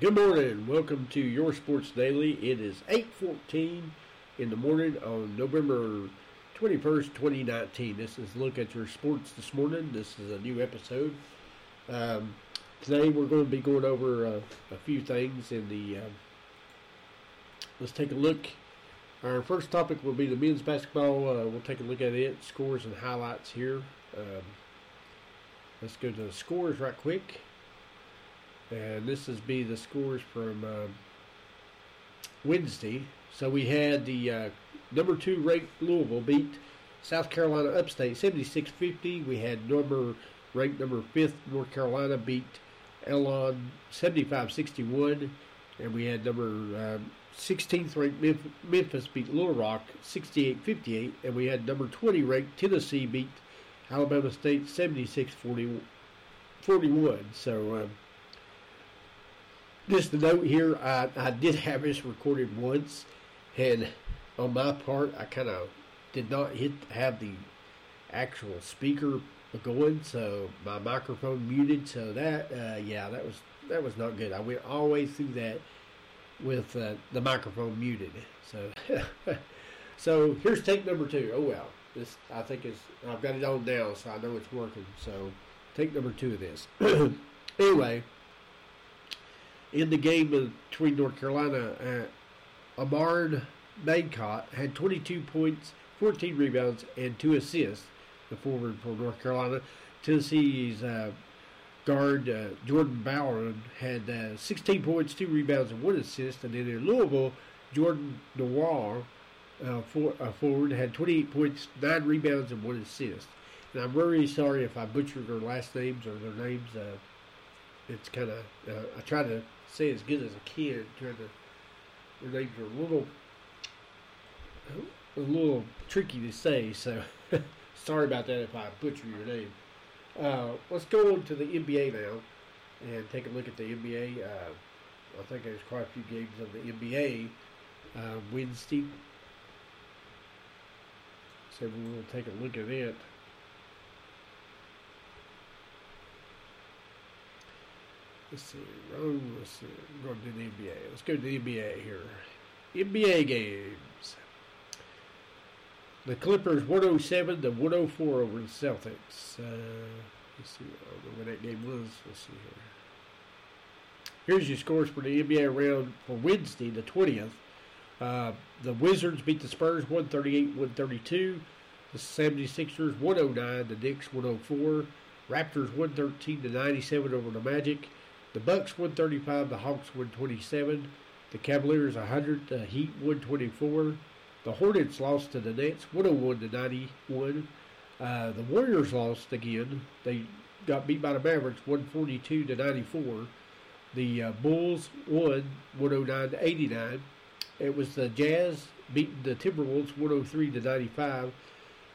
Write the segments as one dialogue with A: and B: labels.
A: Good morning. Welcome to your Sports Daily. It is 8:14 in the morning on November 21st, 2019. This is look at your sports this morning. This is a new episode. Um, today we're going to be going over uh, a few things in the. Uh, let's take a look. Our first topic will be the men's basketball. Uh, we'll take a look at it, scores and highlights here. Um, let's go to the scores right quick. And this is be the scores from uh, Wednesday. So we had the uh, number two ranked Louisville beat South Carolina Upstate 76-50. We had number ranked number fifth North Carolina beat Elon 75-61, and we had number um, 16th ranked Memphis beat Little Rock 68-58, and we had number 20 ranked Tennessee beat Alabama State 76-41. So. Um, just a note here, I, I did have this recorded once, and on my part, I kind of did not hit have the actual speaker going, so my microphone muted. So that, uh, yeah, that was that was not good. I went all the way through that with uh, the microphone muted. So, so here's take number two. Oh well, this I think is I've got it on now, so I know it's working. So, take number two of this. anyway in the game between North Carolina, uh, Amard Bacot had 22 points, 14 rebounds, and two assists. The forward for North Carolina. Tennessee's uh, guard uh, Jordan Bowden had uh, 16 points, two rebounds, and one assist. And then in Louisville, Jordan Noir, uh, for, uh, forward, had 28 points, nine rebounds, and one assist. And I'm really sorry if I butchered their last names or their names. Uh, it's kind of I try to say as good as a kid. Trying to, names are a little, a little tricky to say. So sorry about that if I butcher your name. Uh, let's go on to the NBA now and take a look at the NBA. Uh, I think there's quite a few games of the NBA uh, Wednesday. So we'll take a look at it. Let's see. Oh, let's see. Going to the NBA. Let's go to the NBA here. NBA games. The Clippers 107 to 104 over the Celtics. Uh, let's see. I don't know when that game was. Let's see here. Here's your scores for the NBA round for Wednesday, the 20th. Uh, the Wizards beat the Spurs 138 132. The 76ers 109. The Knicks 104. Raptors 113 to 97 over the Magic. The Bucks 135, the Hawks 127, the Cavaliers 100, the Heat 124. The Hornets lost to the Nets 101 to 91. Uh, the Warriors lost again. They got beat by the Mavericks 142 to 94. The uh, Bulls won 109 to 89. It was the Jazz beating the Timberwolves 103 to 95.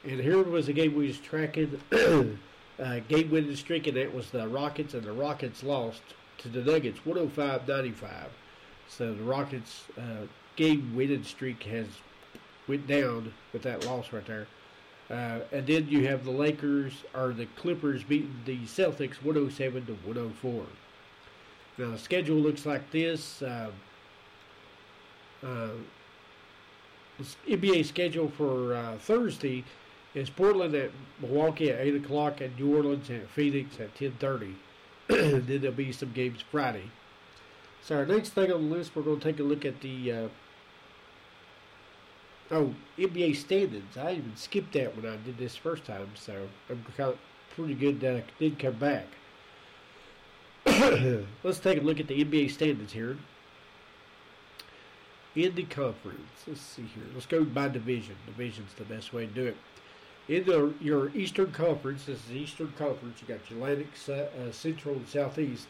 A: And here was a game we was tracking, uh, game winning streak, and that was the Rockets, and the Rockets lost to the Nuggets, 105-95. So the Rockets' uh, game winning streak has went down with that loss right there. Uh, and then you have the Lakers or the Clippers beating the Celtics 107 to 104. Now the schedule looks like this. Uh, uh, NBA schedule for uh, Thursday is Portland at Milwaukee at 8 o'clock and New Orleans at Phoenix at 10:30. then there'll be some games Friday. So our next thing on the list, we're going to take a look at the uh, oh NBA standings. I even skipped that when I did this first time, so I'm kind of pretty good that I did come back. Let's take a look at the NBA standings here. In the conference, let's see here. Let's go by division. Division's the best way to do it in your Eastern Conference, this is the Eastern Conference, you got your Atlantic, uh, Central, and Southeast.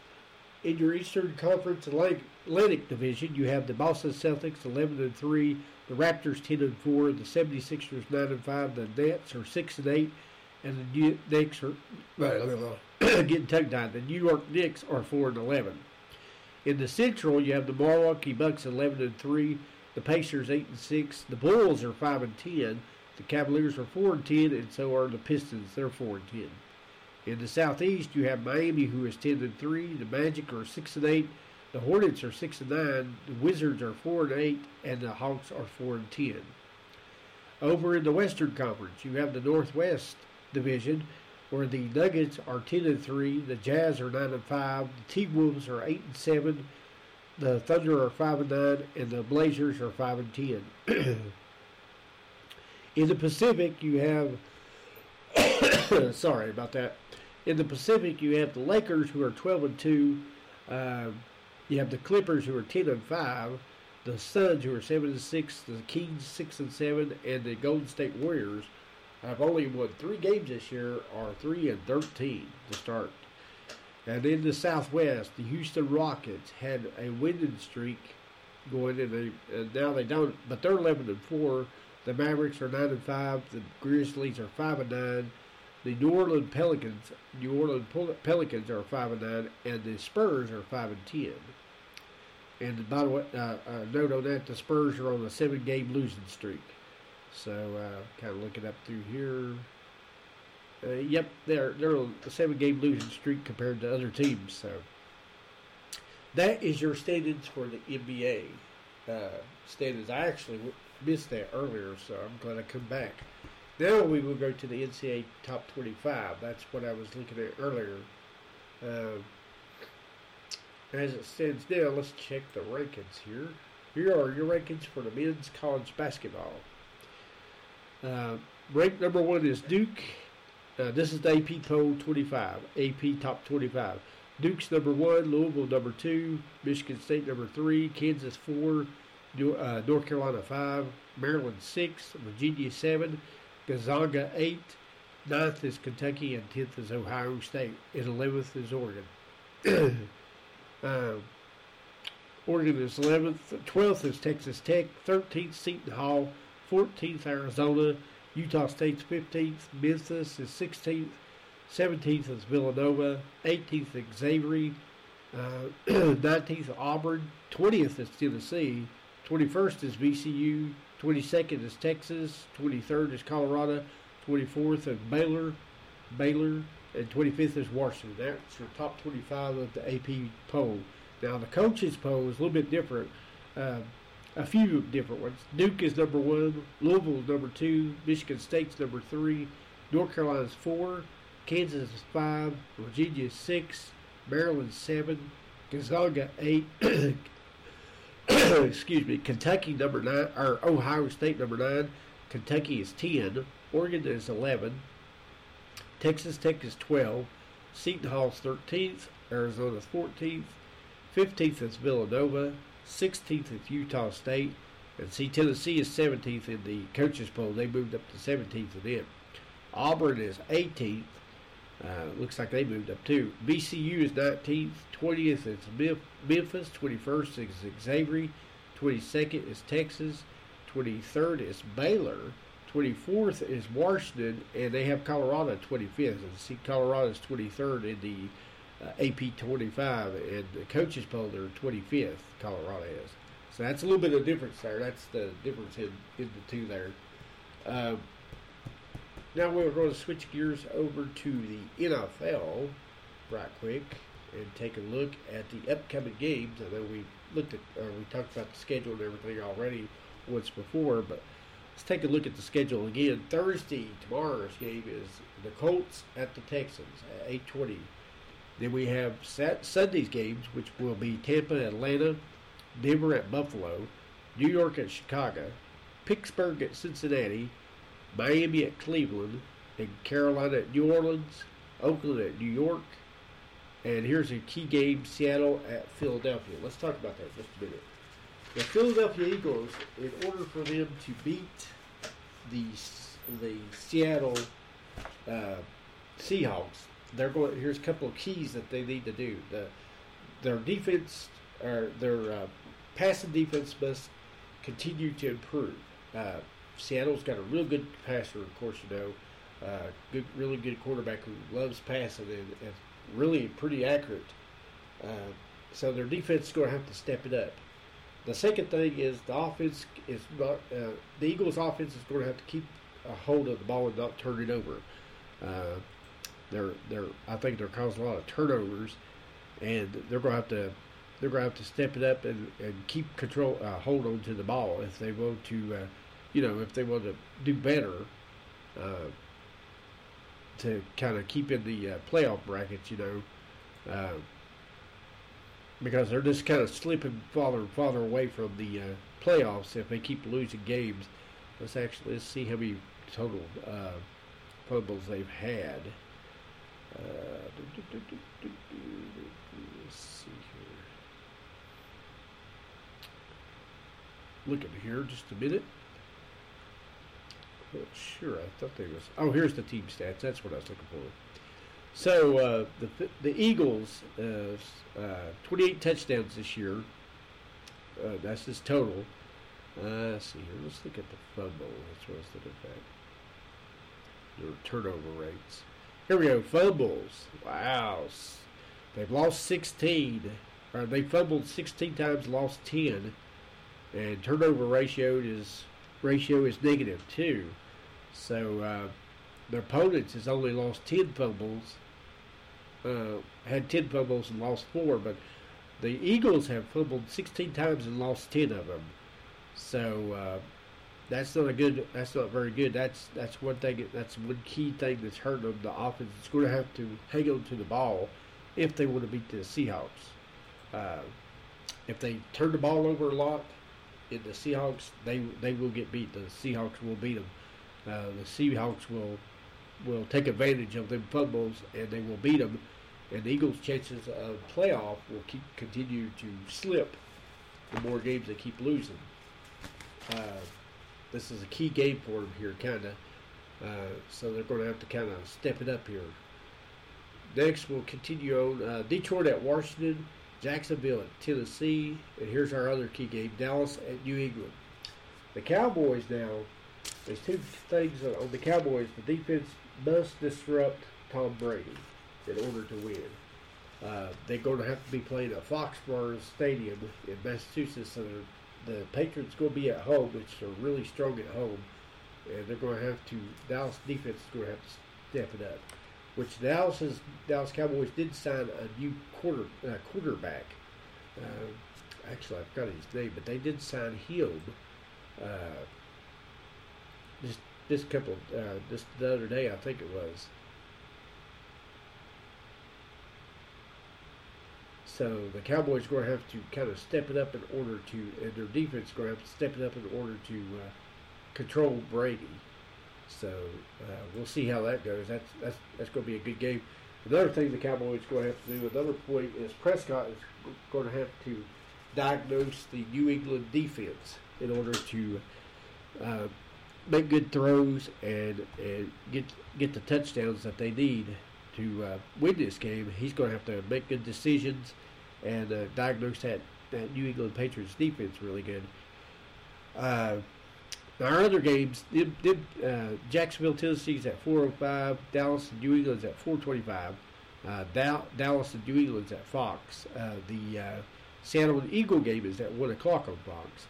A: In your Eastern Conference Atlantic, Atlantic Division, you have the Boston Celtics 11 and 3, the Raptors 10 and 4, the 76ers 9 and 5, the Nets are 6 and 8, and the New Knicks are getting tongue tied. The New York Knicks are 4 and 11. In the Central, you have the Milwaukee Bucks 11 and 3, the Pacers 8 and 6, the Bulls are 5 and 10. The Cavaliers are 4 and 10, and so are the Pistons. They're 4 and 10. In the Southeast, you have Miami, who is 10 and 3. The Magic are 6 and 8. The Hornets are six and nine. The Wizards are four and eight, and the Hawks are four and ten. Over in the Western Conference, you have the Northwest Division, where the Nuggets are ten and three, the Jazz are nine and five, the T Wolves are eight and seven, the Thunder are five and nine, and the Blazers are five and ten. in the Pacific, you have sorry about that. In the Pacific, you have the Lakers who are twelve and two. Uh, you have the Clippers who are ten and five, the Suns who are seven and six, the Kings six and seven, and the Golden State Warriors have only won three games this year, are three and thirteen to start. And in the Southwest, the Houston Rockets had a winning streak going, and, they, and now they don't. But they're eleven and four. The Mavericks are nine and five. The Grizzlies are five and nine. The New Orleans Pelicans, New Orleans Pelicans are five and nine, and the Spurs are five and ten. And by the way, uh, uh, note on that, the Spurs are on a seven-game losing streak. So uh, kind of looking up through here. Uh, yep, they're they're on a seven-game losing streak compared to other teams. So that is your standings for the NBA uh, standings. I actually missed that earlier, so I'm glad I come back. Now we will go to the NCAA Top 25. That's what I was looking at earlier. Uh, as it stands now, let's check the rankings here. Here are your rankings for the men's college basketball. Uh, number one is Duke. Uh, this is the AP poll 25, AP top 25. Duke's number one, Louisville number two, Michigan State number three, Kansas four, uh, North Carolina five, Maryland six, Virginia seven, Gonzaga eight, ninth is Kentucky, and tenth is Ohio State, and eleventh is Oregon. Uh, Oregon is 11th. 12th is Texas Tech. 13th, Seton Hall. 14th, Arizona. Utah State's 15th. Memphis is 16th. 17th is Villanova. 18th is Xavier. Uh, 19th, Auburn. 20th is Tennessee. 21st is VCU. 22nd is Texas. 23rd is Colorado. 24th is Baylor. Baylor and 25th is Washington. That's your top 25 of the AP poll. Now, the coaches poll is a little bit different. Uh, a few different ones. Duke is number one, Louisville is number two, Michigan State's number three, North Carolina's four, Kansas is five, Virginia is six, Maryland seven, Gonzaga eight, excuse me, Kentucky number nine, or Ohio State number nine, Kentucky is ten, Oregon is eleven, Texas Tech is 12. Seton Hall's 13th. Arizona's 14th. 15th is Villanova. 16th is Utah State. And see, Tennessee is 17th in the coaches poll. They moved up to 17th of them. Auburn is 18th. Uh, looks like they moved up too. VCU is 19th. 20th is Memphis. 21st is Xavier. 22nd is Texas. 23rd is Baylor. 24th is Washington, and they have Colorado 25th. And see, Colorado's 23rd in the uh, AP 25, and the coaches poll they're 25th. Colorado is. So that's a little bit of difference there. That's the difference in, in the two there. Um, now we're going to switch gears over to the NFL right quick and take a look at the upcoming games. I know we looked at, or we talked about the schedule and everything already once before, but Let's take a look at the schedule again. Thursday, tomorrow's game is the Colts at the Texans at 8:20. Then we have Sat- Sunday's games, which will be Tampa, Atlanta, Denver at Buffalo, New York at Chicago, Pittsburgh at Cincinnati, Miami at Cleveland, and Carolina at New Orleans, Oakland at New York, and here's a key game: Seattle at Philadelphia. Let's talk about that just a minute. The Philadelphia Eagles, in order for them to beat the the Seattle uh, Seahawks, they're going. Here's a couple of keys that they need to do. The, their defense, or their uh, passing defense, must continue to improve. Uh, Seattle's got a real good passer, of course, you know, uh, good, really good quarterback who loves passing and, and really pretty accurate. Uh, so their defense is going to have to step it up. The second thing is the offense is not uh, the Eagles' offense is going to have to keep a hold of the ball and not turn it over. Uh, they're they're I think they're causing a lot of turnovers, and they're going to have to they're going to have to step it up and, and keep control, uh, hold on to the ball if they want to, uh, you know, if they want to do better uh, to kind of keep in the uh, playoff brackets, you know, uh, because they're just kind of slipping farther and farther away from the uh, playoffs if they keep losing games. Let's actually let's see how many total uh, fumbles they've had. Uh, let's see here. Looking here just a minute. Not sure. I thought they was. Oh, here's the team stats. That's what I was looking for. So uh, the the Eagles, uh, uh, 28 touchdowns this year. Uh, that's his total. Uh, let's see here. Let's look at the fumble. That's what I was looking at. Their turnover rates. Here we go. Fumbles. Wow. They've lost 16. Or they fumbled 16 times, lost 10, and turnover ratio is ratio is negative two. So uh, their opponents has only lost 10 fumbles, uh, had 10 fumbles and lost four, but the Eagles have fumbled 16 times and lost 10 of them. So uh, that's not a good. That's not very good. That's that's one thing. That's one key thing that's hurting them. The offense is going to have to hang on to the ball if they want to beat the Seahawks. Uh, if they turn the ball over a lot, in the Seahawks, they they will get beat. The Seahawks will beat them. Uh, the Seahawks will will take advantage of them fumbles and they will beat them. And the Eagles' chances of playoff will keep continue to slip the more games they keep losing. Uh, this is a key game for them here, kind of. Uh, so they're going to have to kind of step it up here. Next, we'll continue on uh, Detroit at Washington, Jacksonville at Tennessee, and here's our other key game: Dallas at New England. The Cowboys now. There's two things on the Cowboys. The defense must disrupt Tom Brady in order to win. Uh, they're going to have to be playing at Foxborough Stadium in Massachusetts, so the Patriots going to be at home, which are really strong at home, and they're going to have to. Dallas defense is going to have to step it up. Which Dallas Dallas Cowboys did sign a new quarter uh, quarterback. Uh, actually, I forgot his name, but they did sign him. Uh, just this couple, uh, just the other day, I think it was. So the Cowboys going to have to kind of step it up in order to, and their defense going to have to step it up in order to uh, control Brady. So uh, we'll see how that goes. That's that's that's going to be a good game. Another thing the Cowboys are going to have to do, another point is Prescott is going to have to diagnose the New England defense in order to uh, make good throws and and get get the touchdowns that they need to uh, win this game. He's going to have to make good decisions and uh, diagnose that, that New England Patriots defense really good. Uh, our other games, did, did, uh, Jacksonville, Tennessee's at 405, Dallas and New England's at 425, uh, Dallas and New England's at Fox. Uh, the Seattle Eagle game is at 1 o'clock on Fox.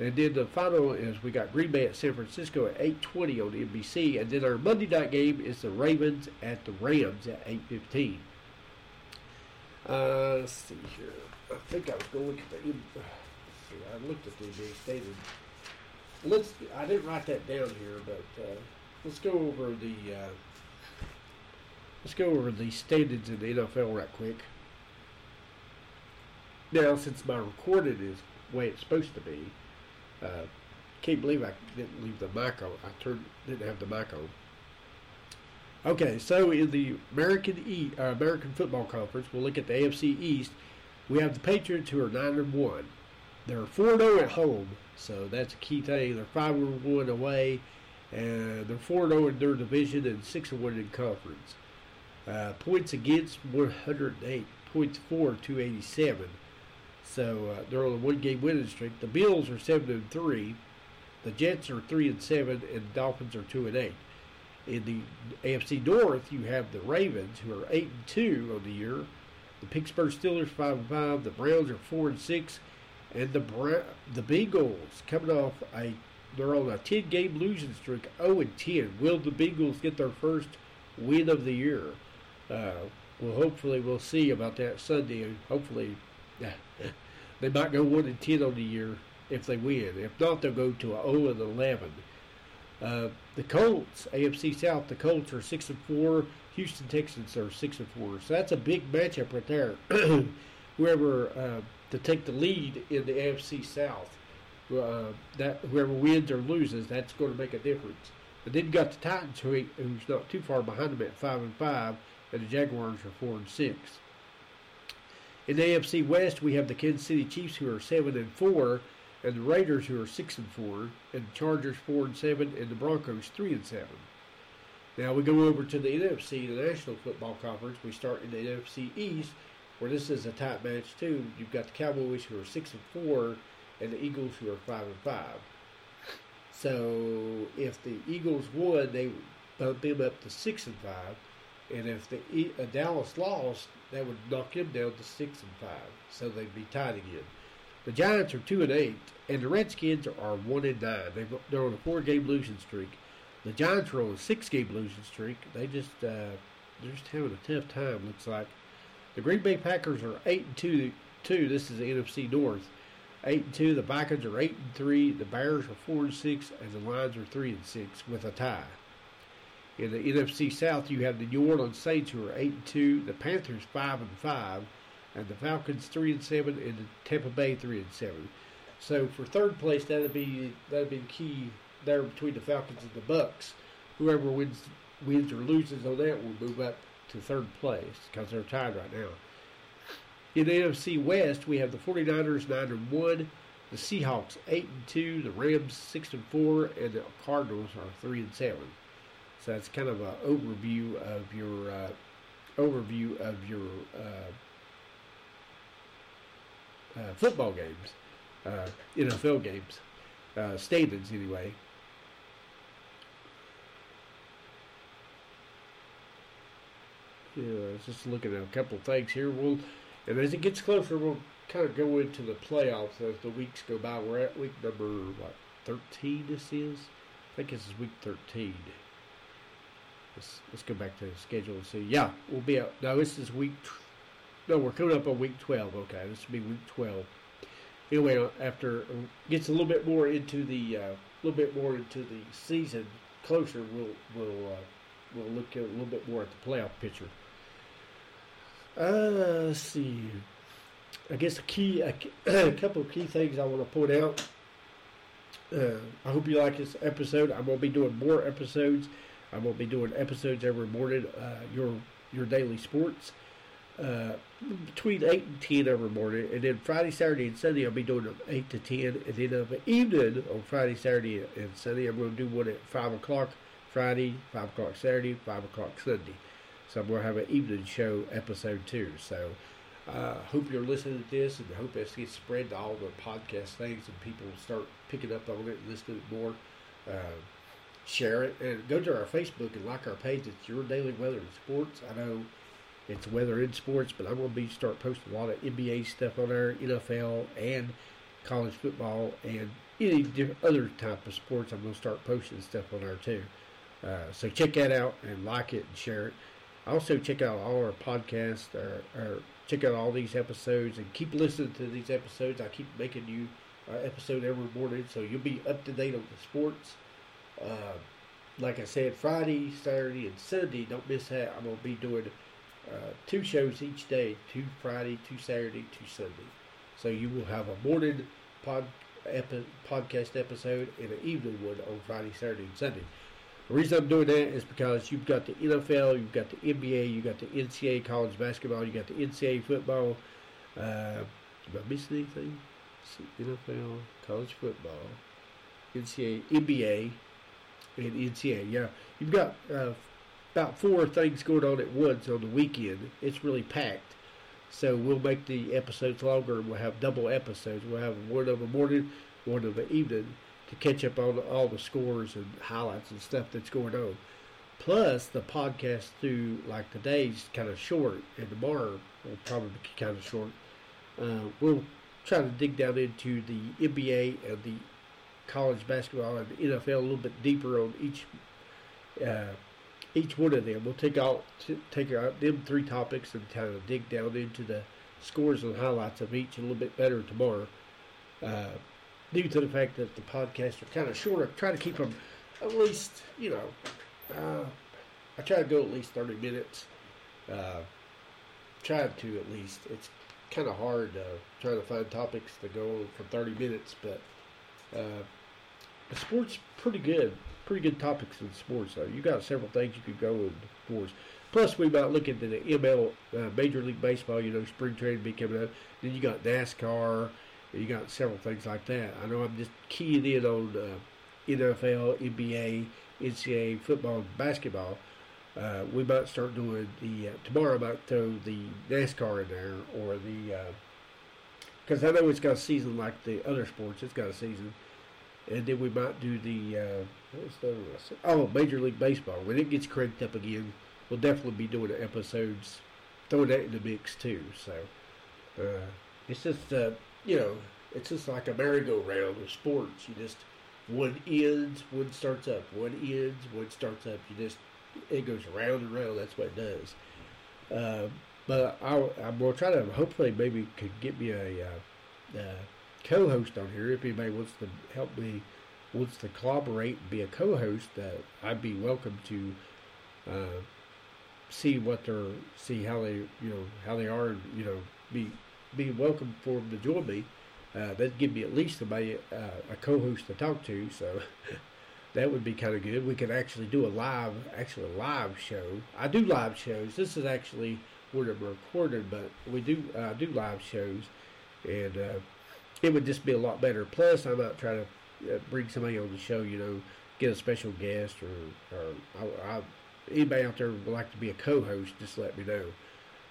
A: And then the final is we got Green Bay at San Francisco at 8:20 on NBC, and then our Monday night game is the Ravens at the Rams at 8:15. Uh, let's see here. I think I was going to look at the. See, I looked at the NBA stated. Let's. I didn't write that down here, but uh, let's go over the. Uh, let's go over the standings in the NFL right quick. Now, since my recorded is the way it's supposed to be, uh, can't believe I didn't leave the mic on. I turned didn't have the mic on. Okay, so in the American e, uh, American Football Conference, we'll look at the AFC East. We have the Patriots who are nine and one. They're four zero at home, so that's a key thing. They're five and one away, and they're four zero in their division and six and one in conference. Uh, points against one hundred eight. Points for two eighty seven. So uh, they're on a one-game winning streak. The Bills are seven and three, the Jets are three and seven, and the Dolphins are two and eight. In the AFC North, you have the Ravens, who are eight and two on the year. The Pittsburgh Steelers five and five. The Browns are four and six, and the Bra- the Bengals coming off a they're on a ten-game losing streak, zero and ten. Will the Bengals get their first win of the year? Uh, well, hopefully we'll see about that Sunday, hopefully They might go one and ten on the year if they win. If not, they'll go to zero and eleven. Uh, the Colts, AFC South, the Colts are six and four. Houston Texans are six and four. So that's a big matchup right there. whoever uh, to take the lead in the AFC South, uh, that whoever wins or loses, that's going to make a difference. And then you got the Titans, who who's not too far behind them at five and five, and the Jaguars are four and six. In the AFC West, we have the Kansas City Chiefs, who are seven and four, and the Raiders, who are six and four, and the Chargers four and seven, and the Broncos three and seven. Now we go over to the NFC, the National Football Conference. We start in the NFC East, where this is a tight match too. You've got the Cowboys, who are six and four, and the Eagles, who are five and five. So if the Eagles won, they bump them up to six and five, and if the uh, Dallas lost, that would knock them down to six and five. So they'd be tied again. The Giants are two and eight, and the Redskins are one and nine. They they're on a four-game losing streak. The Giants are on a six-game losing streak. They just uh, they're just having a tough time. Looks like the Green Bay Packers are eight and two. Two. This is the NFC North. Eight and two. The Vikings are eight and three. The Bears are four and six, and the Lions are three and six with a tie. In the NFC South, you have the New Orleans Saints who are eight and two. The Panthers five and five and the Falcons three and seven, and the Tampa Bay three and seven. So for third place, that'd be that'd be the key there between the Falcons and the Bucks. Whoever wins wins or loses on that will move up to third place because they're tied right now. In the NFC West, we have the 49ers 9 and 1, the Seahawks 8 and 2, the Rams 6 and 4, and the Cardinals are 3 and 7. So that's kind of an overview of your uh, overview of your uh, uh, football games, uh, NFL games, uh, standings anyway. Yeah, I was just looking at a couple things here. We'll, and as it gets closer, we'll kind of go into the playoffs as the weeks go by. We're at week number what thirteen. This is, I think this is week thirteen. Let's let's go back to the schedule and see. Yeah, we'll be out. No, this is week no, we're coming up on week 12. Okay, this will be week 12. Anyway, uh, after uh, gets a little bit more into the a uh, little bit more into the season closer, we'll we'll uh, we'll look a little bit more at the playoff picture. Uh, let's see. I guess a key a, a couple of key things I want to point out. Uh, I hope you like this episode. I'm gonna be doing more episodes. I'm gonna be doing episodes every morning. Uh, your your daily sports uh, between 8 and 10 every morning. And then Friday, Saturday, and Sunday, I'll be doing them 8 to 10. And then of the evening on Friday, Saturday, and Sunday, I'm going to do one at 5 o'clock Friday, 5 o'clock Saturday, 5 o'clock Sunday. So I'm going to have an evening show episode too. So I uh, hope you're listening to this and I hope this gets spread to all the podcast things and people start picking up on it and listening more. Uh, share it and go to our Facebook and like our page. It's Your Daily Weather and Sports. I know it's weather and sports, but I'm going to be start posting a lot of NBA stuff on there, NFL and college football, and any other type of sports. I'm going to start posting stuff on there too. Uh, so check that out and like it and share it. Also check out all our podcasts, or, or, check out all these episodes, and keep listening to these episodes. I keep making you an episode every morning, so you'll be up to date on the sports. Uh, like I said, Friday, Saturday, and Sunday. Don't miss that. I'm gonna be doing uh, two shows each day, two Friday, two Saturday, two Sunday. So you will have a morning pod, epi, podcast episode and an evening one on Friday, Saturday, and Sunday. The reason I'm doing that is because you've got the NFL, you've got the NBA, you've got the NCAA college basketball, you got the NCAA football. Uh, am I missing anything? NFL, college football, NCAA, NBA, and NCAA. Yeah, you've got uh, about four things going on at once on the weekend. It's really packed. So we'll make the episodes longer we'll have double episodes. We'll have one of the morning, one of the evening to catch up on all the scores and highlights and stuff that's going on. Plus, the podcast through like today's kind of short, and tomorrow will probably be kind of short. Uh, we'll try to dig down into the NBA and the college basketball and NFL a little bit deeper on each uh, each one of them. We'll take out take out them three topics and kind of dig down into the scores and highlights of each a little bit better tomorrow. Uh, due to the fact that the podcasts are kind of shorter, I try to keep them at least, you know, uh, I try to go at least 30 minutes. Uh, to at least. It's kind of hard uh, trying to find topics to go on for 30 minutes, but uh, sport's pretty good. Pretty good topics in sports. Though. You got several things you could go in sports. Plus, we might look into the ML, uh, Major League Baseball. You know, spring training be coming up. Then you got NASCAR. You got several things like that. I know I'm just keying in on uh, NFL, NBA, NCAA, football, basketball. Uh, we might start doing the uh, tomorrow. I might throw the NASCAR in there or the because uh, I know it's got a season like the other sports. It's got a season, and then we might do the uh, what was the oh Major League Baseball when it gets cranked up again. We'll definitely be doing episodes, throwing that in the mix too. So uh, it's just uh, you know it's just like a merry-go-round of sports. You just one ends, one starts up, one ends, one starts up. You just it goes round and round. That's what it does. Uh, but I, going to try to hopefully maybe could get me a, uh, uh, co-host on here if anybody wants to help me wants to collaborate be a co-host. Uh, I'd be welcome to uh, see what they're see how they you know how they are and you know be be welcome for them to join me. Uh, that'd give me at least somebody uh, a co-host to talk to. So that would be kind of good. We could actually do a live, actually a live show. I do live shows. This is actually where I'm recorded, but we do uh, do live shows, and uh, it would just be a lot better. Plus, I might try to uh, bring somebody on the show. You know, get a special guest, or, or I, I, anybody out there would like to be a co-host. Just let me know.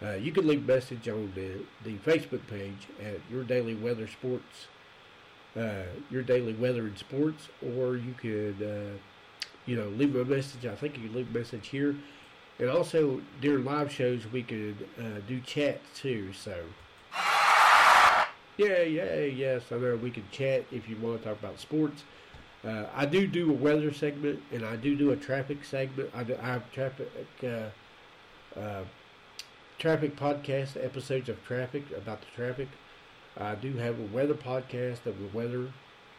A: Uh, you can leave a message on the, the Facebook page at Your Daily Weather Sports uh, your daily weather and sports, or you could, uh, you know, leave a message. I think you can leave a message here. And also during live shows, we could uh, do chat too. So, yeah, yeah, yes, I know we can chat if you want to talk about sports. Uh, I do do a weather segment, and I do do a traffic segment. I, do, I have traffic, uh, uh, traffic podcast episodes of traffic about the traffic. I do have a weather podcast of the weather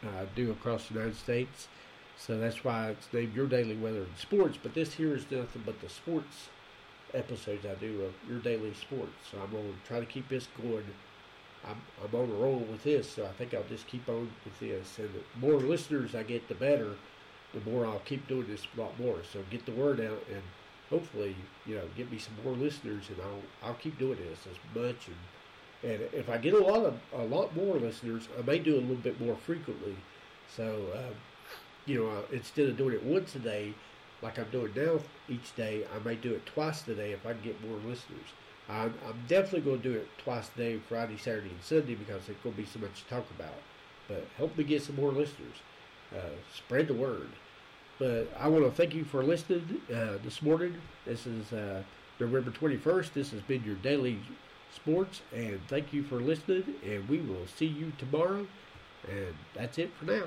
A: I do across the United States. So that's why it's named Your Daily Weather and Sports. But this here is nothing but the sports episodes I do of Your Daily Sports. So I'm going to try to keep this going. I'm, I'm on a roll with this, so I think I'll just keep on with this. And the more listeners I get, the better. The more I'll keep doing this a lot more. So get the word out and hopefully, you know, get me some more listeners, and I'll I'll keep doing this as much and and if I get a lot of a lot more listeners, I may do a little bit more frequently. So, uh, you know, uh, instead of doing it once a day, like I'm doing now each day, I may do it twice a day if I can get more listeners. I'm, I'm definitely going to do it twice a day, Friday, Saturday, and Sunday, because there's going to be so much to talk about. But help me get some more listeners. Uh, spread the word. But I want to thank you for listening uh, this morning. This is uh, November 21st. This has been your daily sports. And thank you for listening. And we will see you tomorrow. And that's it for now.